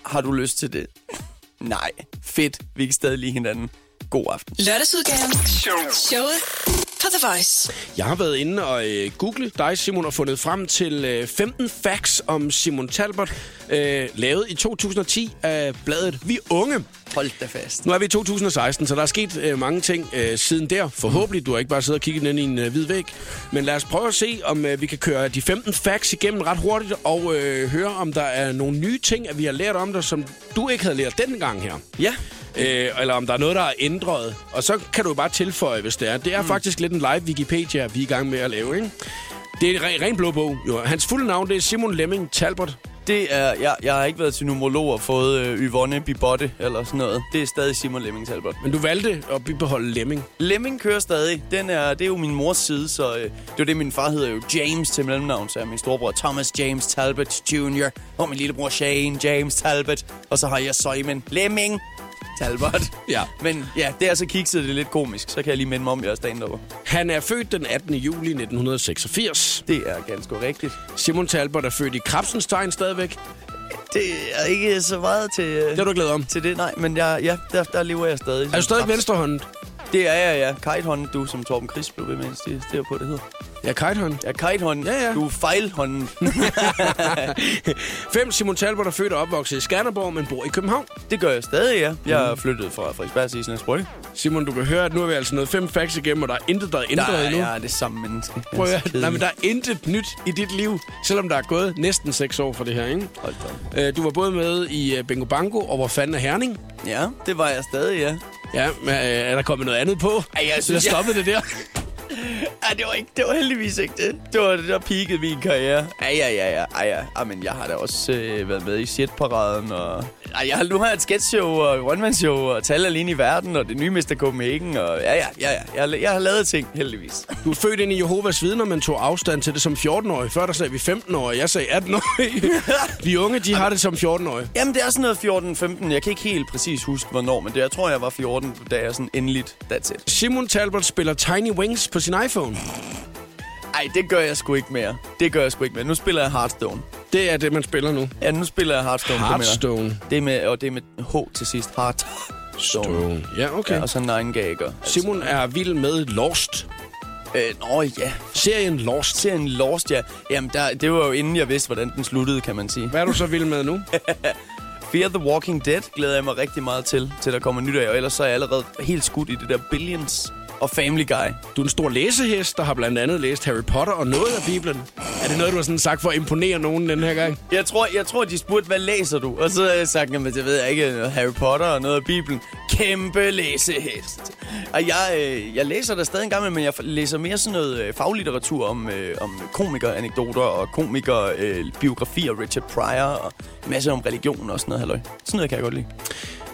Har du lyst til det? Nej. Fedt. Vi kan stadig lide hinanden. God aften. Lørdagsudgaven. Showet på The Voice. Jeg har været inde og øh, google dig, Simon, og fundet frem til øh, 15 facts om Simon Talbot, øh, lavet i 2010 af bladet Vi Unge. Hold da fast. Nu er vi i 2016, så der er sket øh, mange ting øh, siden der. Forhåbentlig, du har ikke bare siddet og kigget ind i en øh, hvid væg. Men lad os prøve at se, om øh, vi kan køre de 15 facts igennem ret hurtigt, og øh, høre, om der er nogle nye ting, at vi har lært om dig, som du ikke havde lært denne gang her. Ja. Øh, eller om der er noget, der er ændret. Og så kan du bare tilføje, hvis det er. Det er mm. faktisk lidt en live Wikipedia, vi er i gang med at lave, ikke? Det er en ren, ren blå bog. Jo. Hans fulde navn det er Simon Lemming Talbot. Det er, jeg, jeg har ikke været til numerolog og fået øh, Yvonne Bibotte eller sådan noget. Det er stadig Simon Lemming Talbot. Men du valgte at beholde Lemming. Lemming kører stadig. Den er, det er jo min mors side, så øh, det er det, min far hedder jo James til mellemnavn. Så er min storebror Thomas James Talbot Jr. Og min lillebror Shane James Talbot. Og så har jeg Simon Lemming Talbot. <laughs> Ja. Men ja, det er så kikset, det er lidt komisk. Så kan jeg lige minde mig om, jeg er stand -upper. Han er født den 18. juli 1986. Det er ganske rigtigt. Simon Talbot er født i Krabsenstein stadigvæk. Det er ikke så meget til, øh, Det har du glædet om. til det, nej. Men jeg, ja, der, der lever jeg stadig. Er du stadig venstrehåndet? Det er jeg, ja. Kitehånden, du, som Torben Chris blev ved med at på, det hedder. Ja, kitehånd. Ja, kitehånden. Ja, ja. Du er fejlhånden. 5. <laughs> Simon Talbot er født og opvokset i Skanderborg, men bor i København. det gør jeg stadig, ja. Jeg Mm. er flyttet fra Frederiksberg til Islands Brygge. Simon, du kan høre, at nu er vi altså nået fem facts igennem, og der er intet, der er ændret Der endnu. jeg det samme menneske. Jeg Prøv at. Nej, men der er intet nyt i dit liv, selvom der er gået næsten 6 år for det her, ikke? Hold da. Øh, Du var både med i øh, Bingo Bango og Hvor fanden er Herning? Ja, det var jeg stadig, ja. Ja, men øh, er der kommet noget andet på? Ej, jeg synes, jeg stoppede det der. Ej, det var, ikke, det var heldigvis ikke det. Det var det, der peakede min karriere. Ja, ja, ja, ja. Ej, ja. Ej, men jeg har da også øh, været med i shitparaden, og... Ej, jeg har, nu har jeg et sketchshow og one-man-show og Tal alene i verden, og det nye Mr. Copenhagen, og ja, ja, ja, ja. Jeg, har, jeg har lavet ting, heldigvis. Du er født ind i Jehovas vidner, men tog afstand til det som 14-årig. Før der sagde vi 15-årig, jeg sagde 18-årig. De <laughs> unge, de har det som 14-årige. Jamen, det er sådan noget 14-15. Jeg kan ikke helt præcis huske, hvornår, men det, jeg tror, jeg var 14, da jeg sådan endeligt, that's it. Simon Talbot spiller Tiny Wings på sin iPhone. Ej, det gør jeg sgu ikke mere. Det gør jeg sgu ikke mere. Nu spiller jeg Hearthstone. Det er det, man spiller nu. Ja, nu spiller jeg Hearthstone. Hearthstone. Det er med, og det er med H til sidst. Hearthstone. Ja, okay. Ja, og så Nine Gagger. Simon er vild med Lost. Øh, nå ja, Serien Lost. serien Lost, ja. Jamen, der, det var jo inden jeg vidste, hvordan den sluttede, kan man sige. Hvad er du så vild med nu? <laughs> Fear the Walking Dead glæder jeg mig rigtig meget til, til der kommer nyt af. Og ellers så er jeg allerede helt skudt i det der Billions og Family Guy. Du er en stor læsehest, der har blandt andet læst Harry Potter og noget af Bibelen. Er det noget, du har sådan sagt for at imponere nogen den her gang? Jeg tror, jeg tror de spurgte, hvad læser du? Og så har jeg sagt, at det ved jeg ikke, noget Harry Potter og noget af Bibelen. Kæmpe læsehest. Og jeg, øh, jeg læser der stadig en gang, men jeg læser mere sådan noget øh, faglitteratur om, øh, om komikeranekdoter og komikerbiografier, øh, Richard Pryor og en masse om religion og sådan noget, halløj. Sådan noget kan jeg godt lide.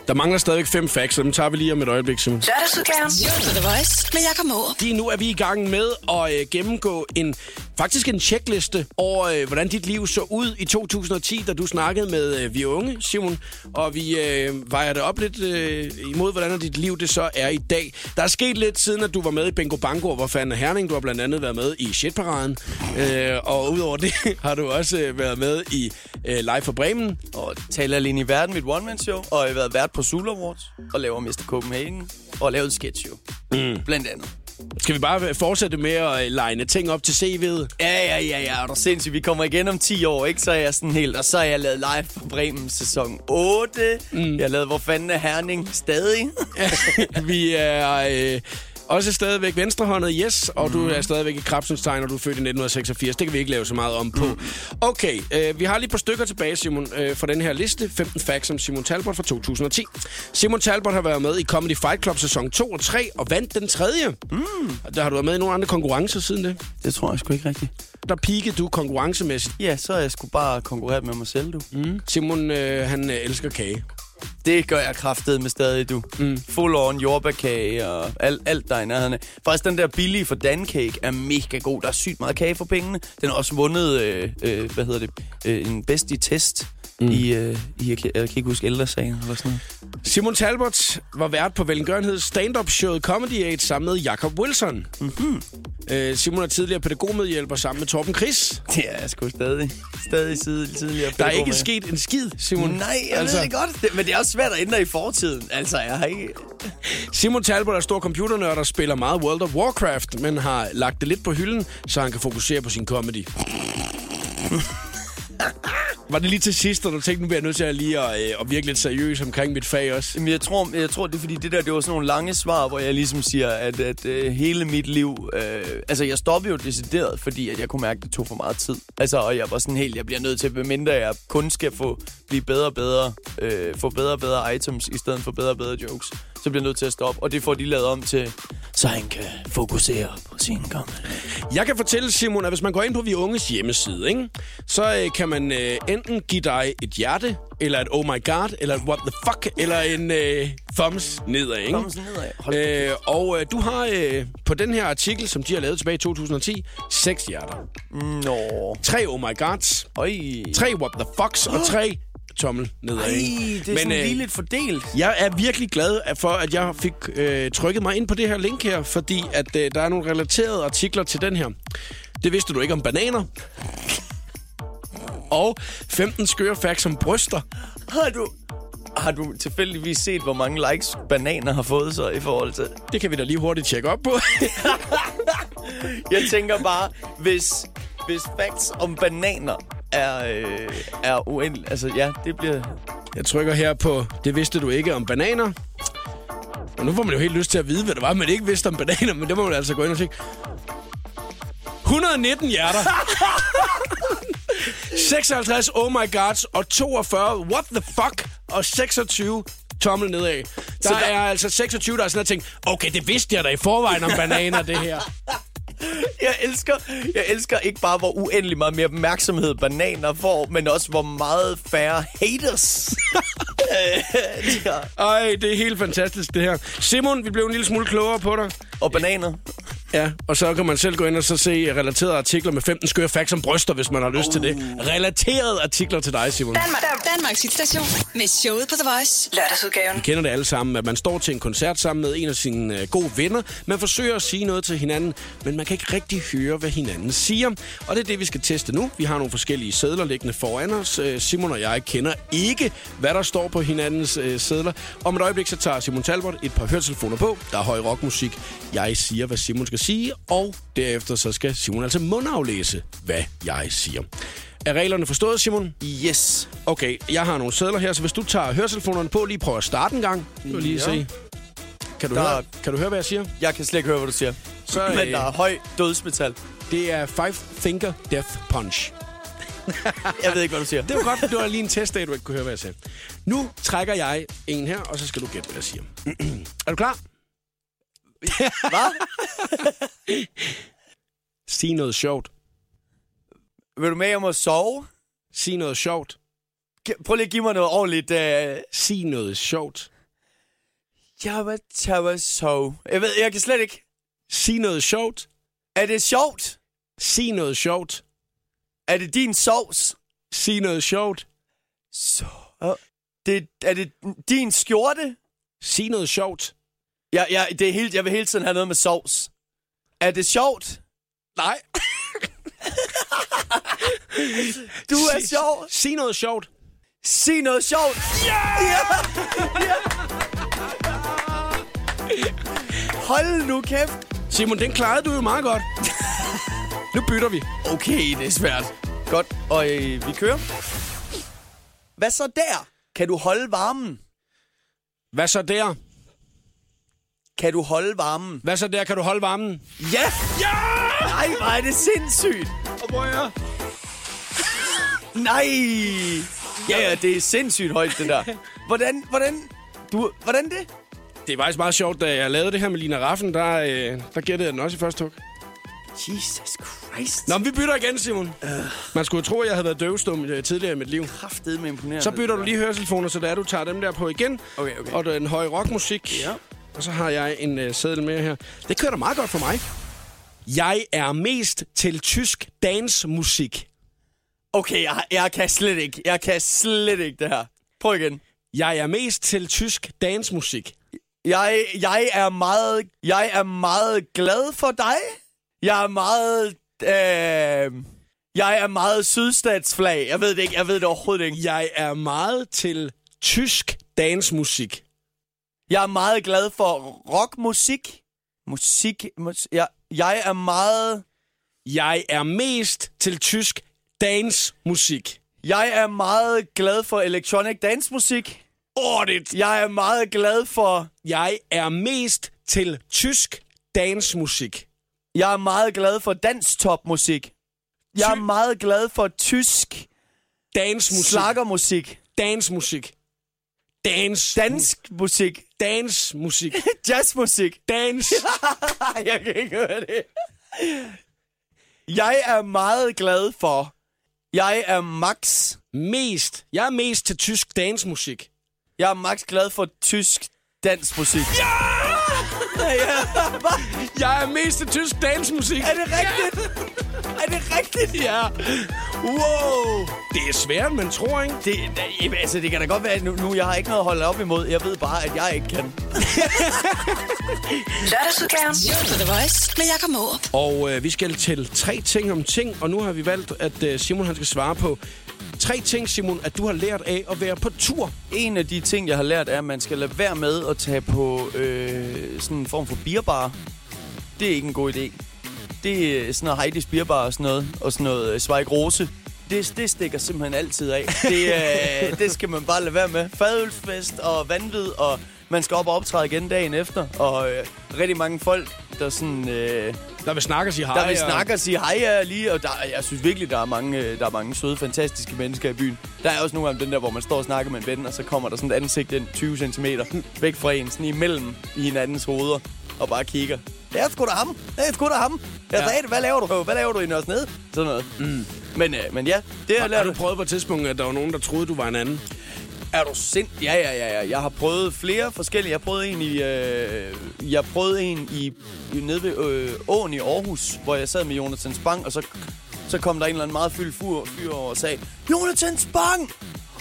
Der mangler stadigvæk fem facts, så dem tager vi lige om et øjeblik, Simon. Lørdagsudgaven. The Voice med Jakob Morup. Lige nu er vi i gang med at øh, gennemgå en faktisk en checkliste over, øh, hvordan dit liv så ud i 2010, da du snakkede med øh, Vi Unge, Simon. Og vi øh, vejer det op lidt øh, imod, hvordan dit liv det så er i dag. Der er sket lidt siden, at du var med i Bingo Bango, hvor fanden er Herning. Du har blandt andet været med i Shitparaden. Øh, og udover det <laughs> har du også øh, været med i øh, Live for Bremen. Og taler alene i verden, mit one-man-show. Og jeg har været vært på Sula Awards og laver Mr. Copenhagen. Og lavet et sketch-show. Mm. Blandt andet. Skal vi bare fortsætte med at øh, line ting op til CV'et? Ja, ja, ja, ja. Og der er sindssygt. Vi kommer igen om 10 år, ikke? Så er jeg sådan helt... Og så har jeg lavet live på Bremen sæson 8. Mm. Jeg har lavet Hvor fanden er Herning stadig? <laughs> vi er øh, også stadigvæk venstrehåndet, yes, og mm. du er stadigvæk i Krabsenstegn, og du er født i 1986. Det kan vi ikke lave så meget om på. Okay, øh, vi har lige et par stykker tilbage, Simon, øh, fra den her liste. 15 facts om Simon Talbot fra 2010. Simon Talbot har været med i Comedy Fight Club sæson 2 og 3, og vandt den tredje. Mm. Der har du været med i nogle andre konkurrencer siden det. Det tror jeg sgu ikke rigtigt. Der peakede du konkurrencemæssigt. Ja, så jeg sgu bare konkurreret med mig selv, du. Mm. Simon, øh, han øh, elsker kage. Det gør jeg kraftet med stadig, du. Mm. Full on jordbærkage og alt, alt der er i nærheden. Faktisk, den der billige for Dancake er mega god. Der er sygt meget kage for pengene. Den har også vundet, øh, øh, hvad hedder det, øh, en bedst i test. Mm. I, øh, i, jeg, kan, ikke huske ældresagen eller sådan noget. Simon Talbot var vært på Velgørenheds stand-up showet Comedy Aid sammen med Jacob Wilson. Mm-hmm. Øh, Simon er tidligere pædagogmedhjælper sammen med Torben Chris. Det er jeg sgu stadig. Stadig side, tidligere. Der er ikke med. sket en skid, Simon. Nej, jeg altså... ved det godt. Det, men det er også svært at ændre i fortiden. Altså, jeg har ikke... Simon Talbot er stor computernørd og spiller meget World of Warcraft, men har lagt det lidt på hylden, så han kan fokusere på sin comedy. <laughs> Var det lige til sidst, og du tænkte, nu bliver jeg nødt til at lige at, øh, at virke lidt seriøs omkring mit fag også? Jamen, jeg tror, jeg tror, det er fordi, det der, det var sådan nogle lange svar, hvor jeg ligesom siger, at, at øh, hele mit liv... Øh, altså, jeg stoppede jo decideret, fordi at jeg kunne mærke, at det tog for meget tid. Altså, og jeg var sådan helt, jeg bliver nødt til, medmindre jeg kun skal få, blive bedre og bedre, øh, få bedre og bedre items, i stedet for bedre og bedre jokes, så bliver nødt til at stoppe. Og det får de lavet om til, så han kan fokusere på sin gamle. Jeg kan fortælle, Simon, at hvis man går ind på Vi Unges hjemmeside, ikke, så øh, kan man øh, enten give dig et hjerte, eller et oh my god, eller et what the fuck, eller en øh, thumbs nedad. Ikke? Thumbs nedad. Hold Øh, og øh, du har øh, på den her artikel, som de har lavet tilbage i 2010, seks hjerter. Nå. Tre oh my gods, Øj. tre what the fucks, og tre tommel nedad. Ej, det er sådan øh, lige lidt fordelt. jeg er virkelig glad for, at jeg fik øh, trykket mig ind på det her link her, fordi at øh, der er nogle relaterede artikler til den her. Det vidste du ikke om bananer. <laughs> Og 15 skøre facts om bryster. Har du... har du tilfældigvis set, hvor mange likes bananer har fået så i forhold til? Det kan vi da lige hurtigt tjekke op på. <laughs> Jeg tænker bare, hvis, hvis facts om bananer er, øh, er uendeligt. Altså, ja, det bliver... Jeg trykker her på, det vidste du ikke om bananer. Og nu får man jo helt lyst til at vide, hvad det var, man ikke vidste om bananer, men det må man altså gå ind og se. 119 hjerter. <laughs> 56 oh my gods og 42 what the fuck og 26 tommel nedad. Der, Så der der- er altså 26, der er sådan at tænke, okay, det vidste jeg da i forvejen om bananer, det her. <laughs> <laughs> Jeg elsker, jeg elsker ikke bare, hvor uendelig meget mere opmærksomhed bananer får, men også, hvor meget færre haters. <laughs> De har. Ej, det er helt fantastisk, det her. Simon, vi blev en lille smule klogere på dig. og bananer. Ja, og så kan man selv gå ind og så se relaterede artikler med 15 skøre facts om bryster, hvis man har lyst uh. til det. Relaterede artikler til dig, Simon. Danmark, Danmarks hitstation med showet på The Voice. Lørdagsudgaven. Vi kender det alle sammen, at man står til en koncert sammen med en af sine øh, gode venner. Man forsøger at sige noget til hinanden, men man kan ikke rigtig høre, hvad hinanden siger. Og det er det, vi skal teste nu. Vi har nogle forskellige sædler liggende foran os. Øh, Simon og jeg kender ikke, hvad der står på hinandens øh, sædler. Om et øjeblik, så tager Simon Talbot et par høretelefoner på. Der er høj rockmusik. Jeg siger, hvad Simon skal sige, og derefter så skal Simon altså mundaflæse, hvad jeg siger. Er reglerne forstået, Simon? Yes. Okay, jeg har nogle sædler her, så hvis du tager høretelefonerne på, lige prøv at starte en gang. Du lige Ja. se. Kan du, Der- høre, kan du høre, hvad jeg siger? Jeg kan slet ikke høre, hvad du siger. Så, Men øh, der er høj dødsmetal. Det er Five Finger Death Punch. Jeg ved ikke, hvad du siger. Det var godt, det var lige en test du ikke kunne høre, hvad jeg sagde. Nu trækker jeg en her, og så skal du gætte, hvad jeg siger. <clears throat> er du klar? Hvad? <laughs> Sig noget sjovt. Vil du med om at sove? Sig noget sjovt. Prøv lige at give mig noget ordentligt. Uh... Sig noget sjovt. Jabba, jabba, sove. Jeg ved, jeg kan slet ikke. Sig noget sjovt. Er det sjovt? Sig noget sjovt. Er det din sovs? Sig noget sjovt. Så... Det, er det din skjorte? Sig noget sjovt. Ja, ja, det er helt, jeg vil hele tiden have noget med sovs. Er det sjovt? Nej. <laughs> Du er Sig- sjov. Sig noget sjovt. Sig noget sjovt. Ja! ja! Hold nu kæft. Simon, den klarede du jo meget godt. nu bytter vi. Okay, det er svært. Godt, og øh, vi kører. Hvad så der? Kan du holde varmen? Hvad så der? Kan du holde varmen? Hvad så der? Kan du holde varmen? Ja! Ja! Nej, hvor er det sindssygt. Og hvor er Nej! Ja, ja, det er sindssygt højt, det der. Hvordan, hvordan, du, hvordan det? Det er faktisk meget sjovt, da jeg lavede det her med Lina Raffen, der, øh, der gættede jeg den også i første hug. Jesus Christ. Nå, men vi bytter igen, Simon. Man skulle tro, at jeg havde været døvstum øh, tidligere i mit liv. Kraftet med imponerende. Så bytter du lige høretelefoner, så der du tager dem der på igen. Okay, okay. Og den høje rockmusik. Ja. Og så har jeg en øh, seddel med her. Det kører da meget godt for mig. Jeg er mest til tysk dansmusik. Okay, jeg, jeg kan slet ikke. Jeg kan slet ikke det her. Prøv igen. Jeg er mest til tysk dansmusik. Jeg, jeg er meget, jeg er meget glad for dig. Jeg er meget, øh, jeg er meget sydstatsflag. Jeg ved det ikke. Jeg ved det overhovedet ikke. Jeg er meget til tysk dansmusik. Jeg er meget glad for rockmusik. Musik, mus, jeg, jeg er meget, Jeg er mest til tysk dansmusik. jeg er meget glad for electronic dance musik. Ordentligt. Jeg er meget glad for, Jeg er mest til tysk dansmusik. jeg er meget glad for danstopmusik. Jeg er meget glad for tysk Dansmusik. slakkermusik. Dansmusik. Dans. Dansk musik. Dansmusik. <laughs> Jazzmusik. Dans. <laughs> jeg kan ikke høre det. Jeg er meget glad for... Jeg er max... Mest. Jeg er mest til tysk dansmusik. Jeg er max glad for tysk dansmusik. Ja! Jeg er mest til tysk dansmusik. Er det rigtigt? Er det rigtigt? Ja. Wow! Det er svært, man tror, ikke? Det, det, altså, det kan da godt være, at nu, nu jeg har ikke noget at holde op imod. Jeg ved bare, at jeg ikke kan. <laughs> Lørdagsudgaven. The Voice med Jakob Morup. Og øh, vi skal til tre ting om ting, og nu har vi valgt, at øh, Simon han skal svare på tre ting, Simon, at du har lært af at være på tur. En af de ting, jeg har lært, er, at man skal lade være med at tage på øh, sådan en form for bierbar. Det er ikke en god idé. Det er sådan noget Heidi's bierbar og sådan noget, og sådan noget Zweig Rose. Det, det stikker simpelthen altid af. Det, øh, <laughs> det skal man bare lade være med. Fadølfest og vanvid, og man skal op og optræde igen dagen efter. Og øh, rigtig mange folk, der sådan... Øh, Der vil snakke og sige hej. der vil snakke og sige hej ja, lige, og der, jeg synes virkelig, der er, mange, øh, der er mange søde, fantastiske mennesker i byen. Der er også nogle af dem, den der, hvor man står og snakker med en ven, og så kommer der sådan et ansigt ind 20 cm væk fra en, sådan imellem i hinandens hoveder, og bare kigger. Det er sgu da ham. Det er sgu da ham. Jeg Ja. sagde det. Hvad laver du? Hvad laver du i Nørres Nede? Sådan noget. Mm. Men, øh, men ja, det har jeg Har du prøvet på et tidspunkt, at der var nogen, der troede, du var en anden? Er du sind? Ja, ja, ja, ja. Jeg har prøvet flere forskellige. Jeg prøvede en i, øh, jeg prøvede en i, i nede ved øh, åen i Aarhus, hvor jeg sad med Jonathan Spang, og så, så kom der en eller anden meget fyldt fyr, fyr over og sagde, Jonathan Spang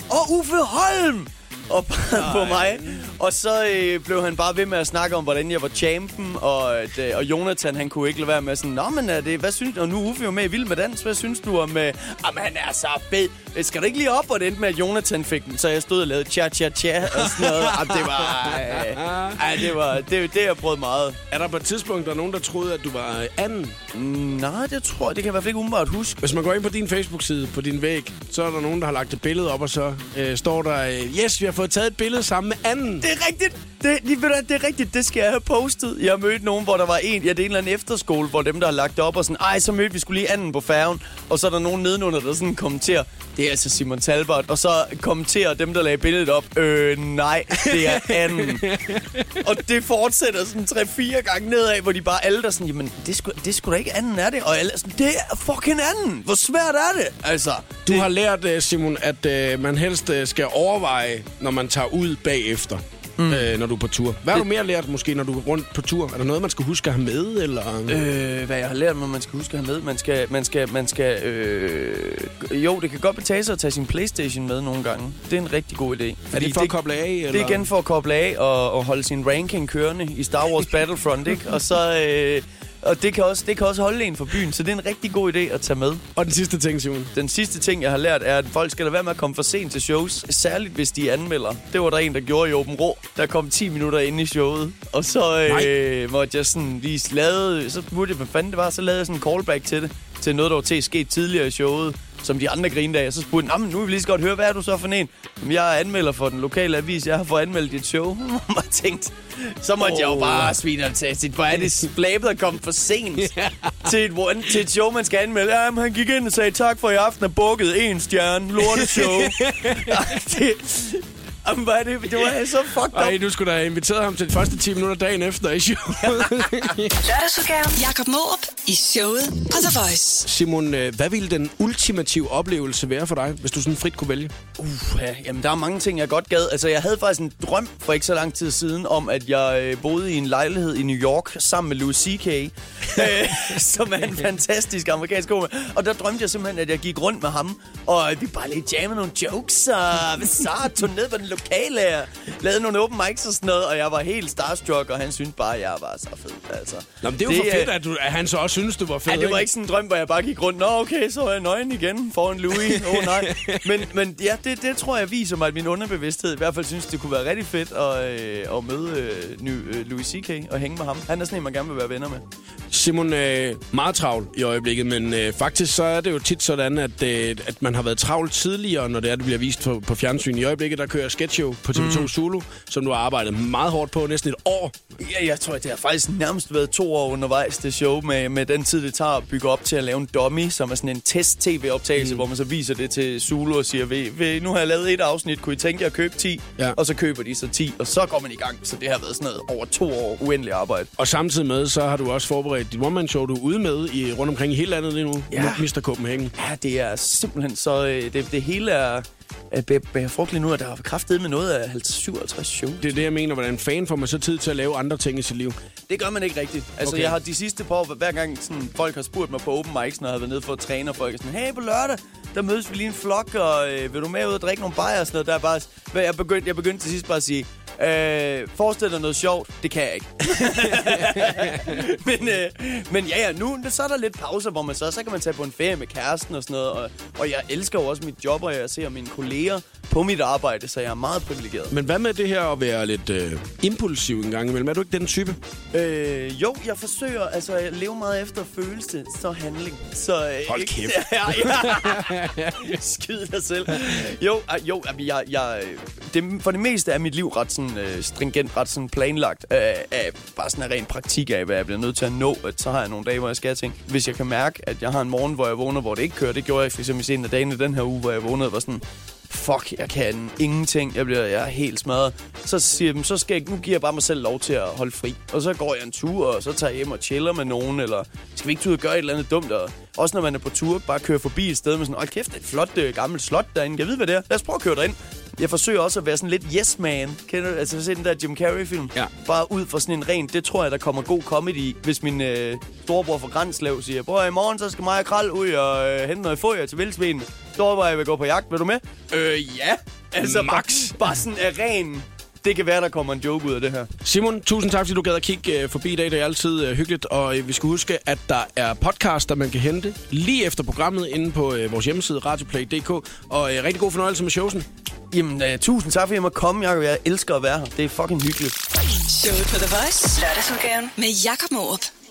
og Uffe Holm! Og <laughs> på mig. Og så øh, blev han bare ved med at snakke om, hvordan jeg var champion, og, at, øh, og Jonathan, han kunne ikke lade være med sådan, Nå, men er det, hvad synes du? Og nu er Uffe jo med i Vild med Dans. Hvad synes du om... Øh, jamen, han er så fed. Øh, Skal du ikke lige op? Og det endte med, at Jonathan fik den. Så jeg stod og lavede cha-cha-cha og sådan noget. Jamen, det var... Øh, ej, det var... Det, det jeg prøvet meget. Er der på et tidspunkt, der er nogen, der troede, at du var øh, anden? Mm, nej, det tror jeg. Det kan jeg i hvert fald ikke umiddelbart huske. Hvis man går ind på din Facebook-side, på din væg, så er der nogen, der har lagt et billede op, og så øh, står der, øh, yes, vi har fået taget et billede sammen med anden. Det er rigtigt. Det, det, ved du, det er rigtigt. Det skal jeg have postet. Jeg har mødt nogen, hvor der var en... Ja, det er en eller anden efterskole, hvor dem, der har lagt det op og sådan... Ej, så mødte vi skulle lige anden på færgen. Og så er der nogen nedenunder, der sådan kommenterer... Det er altså Simon Talbot. Og så kommenterer dem, der lagde billedet op... Øh, nej, det er anden. <laughs> og det fortsætter sådan 3-4 gange nedad, hvor de bare alle der sådan... Jamen, det skulle det sgu da ikke anden, er det? Og alle er sådan... Det er fucking anden. Hvor svært er det? Altså... Du har lært, øh, Simon, at øh, man helst øh, skal overveje, når man tager ud bagefter, mm. øh, når du er på tur. Hvad har du mere lært, måske, når du er rundt på tur? Er der noget, man skal huske at have med, eller... Øh, hvad jeg har lært man skal huske at have med. Man skal, man skal, man skal, øh, jo, det kan godt betale sig at tage sin Playstation med nogle gange. Det er en rigtig god idé. er det for at koble af, eller? Det er igen for at koble af og, og holde sin ranking kørende i Star Wars <laughs> Battlefront, ikke? Og så... Øh, og det kan, også, det kan også holde en for byen, så det er en rigtig god idé at tage med. Og den sidste ting, Simon. Den sidste ting, jeg har lært, er, at folk skal lade være med at komme for sent til shows. Særligt, hvis de anmelder. Det var der en, der gjorde i Åben Rå. Der kom 10 minutter inde i showet. Og så øh, måtte jeg sådan lige lave... Så burde jeg, hvad fanden det var, så lavede jeg sådan en callback til det. Til noget, der var til at ske tidligere i showet som de andre. Og så spurgte han, "Nå, men nu vil vi lige så godt høre, hvad er du så for en? Jamen, jeg er anmelder for den lokale avis. Jeg har fået anmeldt dit show. <laughs> Og tænkt, så måtte oh. jeg jo bare svine og tage sit. Hvor er det flabet at komme for sent <laughs> til, et, one- til et show, man skal anmelde. Jamen, han gik ind og sagde, tak for i aften er bukket en stjerne. Lorteshow. <laughs> det, Jamen, hvad er det? Det var så fucked Ej, up. du skulle da have inviteret ham til de første 10 minutter dagen efter i showet. Lørdagsudgaven. Jakob Morup i showet på The Voice. Simon, øh, hvad ville den ultimative oplevelse være for dig, hvis du sådan frit kunne vælge? Uh, ja, jamen, der er mange ting, jeg godt gad. Altså, jeg havde faktisk en drøm for ikke så lang tid siden, om at jeg øh, boede i en lejlighed i New York sammen med Louis C.K., øh, <laughs> som er en fantastisk amerikansk komiker. Og der drømte jeg simpelthen, at jeg gik rundt med ham, og vi bare lige jammede nogle jokes, og så, tog ned på den lokale, og lavede nogle open mics og sådan noget, og jeg var helt starstruck, og han syntes bare, at jeg var så fed. Altså. Nå, men det er jo det, for fedt, at, du, at han så også synes, du var fed. Ja, det var ikke sådan en drøm, hvor jeg bare gik rundt. Nå, okay, så er jeg nøgen igen foran Louis. <laughs> Åh, oh, nej. Men, men ja, det, det tror jeg viser mig, at min underbevidsthed i hvert fald synes, det kunne være rigtig fedt at, øh, at møde øh, ny, øh, Louis C.K. og hænge med ham. Han er sådan en, man gerne vil være venner med. Simon, øh, meget travl i øjeblikket, men øh, faktisk så er det jo tit sådan, at, øh, at man har været travlt tidligere, når det er, det bliver vist på, på fjernsyn. I øjeblikket, der kører sketch show på TV2 mm. Zulu, som du har arbejdet meget hårdt på, næsten et år. Ja, jeg tror, det har faktisk nærmest været to år undervejs, det show, med, med den tid, det tager at bygge op til at lave en dummy, som er sådan en test-tv-optagelse, mm. hvor man så viser det til Zulu og siger, ved, ved, nu har jeg lavet et afsnit, kunne I tænke jer at købe 10? Ja. Og så køber de så 10, og så går man i gang. Så det har været sådan noget over to år uendelig arbejde. Og samtidig med, så har du også forberedt dit one-man-show, du er ude med i, rundt omkring i hele landet lige nu. Ja. Mr. Copenhagen. Ja, det er simpelthen så... Øh, det, det hele er, bærer frugt lige nu, at der har kraftet med noget af 50, 57 show. Det er det, jeg mener. Hvordan fan får man så tid til at lave andre ting i sit liv? Det gør man ikke rigtigt. Altså, okay. jeg har de sidste par år, hver gang sådan, folk har spurgt mig på open mics, når jeg har været nede for at træne, og folk er sådan, hey, på lørdag, der mødes vi lige en flok, og øh, vil du med ud og drikke nogle bajer og sådan noget? Der er bare, jeg begyndte, jeg begyndte til sidst bare at sige, Øh, forestil dig noget sjovt. Det kan jeg ikke. <laughs> men, øh, men ja, ja, nu så er der lidt pauser, hvor man så, så kan man tage på en ferie med kæresten og sådan noget. Og, og jeg elsker jo også mit job, og jeg ser mine kolleger på mit arbejde, så jeg er meget privilegeret. Men hvad med det her at være lidt øh, impulsiv en gang imellem? Er du ikke den type? Øh, jo, jeg forsøger, altså jeg lever meget efter følelse, så handling. Så, øh, Hold kæft. <laughs> Ja, ja. Skid dig selv. Jo, øh, jo jeg, jeg, det, for det meste er mit liv ret sådan, øh, stringent, ret sådan planlagt. Øh, af bare sådan en ren praktik af, hvad jeg bliver nødt til at nå. At så har jeg nogle dage, hvor jeg skal ting. Hvis jeg kan mærke, at jeg har en morgen, hvor jeg vågner, hvor det ikke kører. Det gjorde jeg for eksempel i en af dagene den her uge, hvor jeg vågnede og var sådan fuck, jeg kan ingenting. Jeg bliver jeg er helt smadret. Så siger jeg, så skal jeg, nu giver jeg bare mig selv lov til at holde fri. Og så går jeg en tur, og så tager jeg hjem og chiller med nogen, eller skal vi ikke ud og gøre et eller andet dumt? Og også når man er på tur, bare køre forbi et sted med sådan, åh kæft, det er et flot øh, gammelt slot derinde. Jeg ved, hvad det er. Lad os prøve at køre derind. Jeg forsøger også at være sådan lidt yes man. Kender du? Altså, se den der Jim Carrey-film? Ja. Bare ud fra sådan en ren, det tror jeg, der kommer god comedy i. Hvis min øh, storebror fra Grænslev siger, bror, i morgen så skal mig og Kral ud og øh, hente noget foder til vildsvin. Så jeg vil gå på jagt. Vil du med? Øh, ja. Altså, Max. Bare, bare sådan af ren det kan være, der kommer en joke ud af det her. Simon, tusind tak, fordi du gad at kigge øh, forbi i dag. Det er altid øh, hyggeligt. Og øh, vi skal huske, at der er podcast, der man kan hente lige efter programmet inde på øh, vores hjemmeside, radioplay.dk. Og øh, rigtig god fornøjelse med showsen. Jamen, uh, tusind tak, fordi jeg må komme, Jacob. Jeg elsker at være her. Det er fucking hyggeligt. Showet på The Voice. Lørdagsudgaven med Jakob Morup.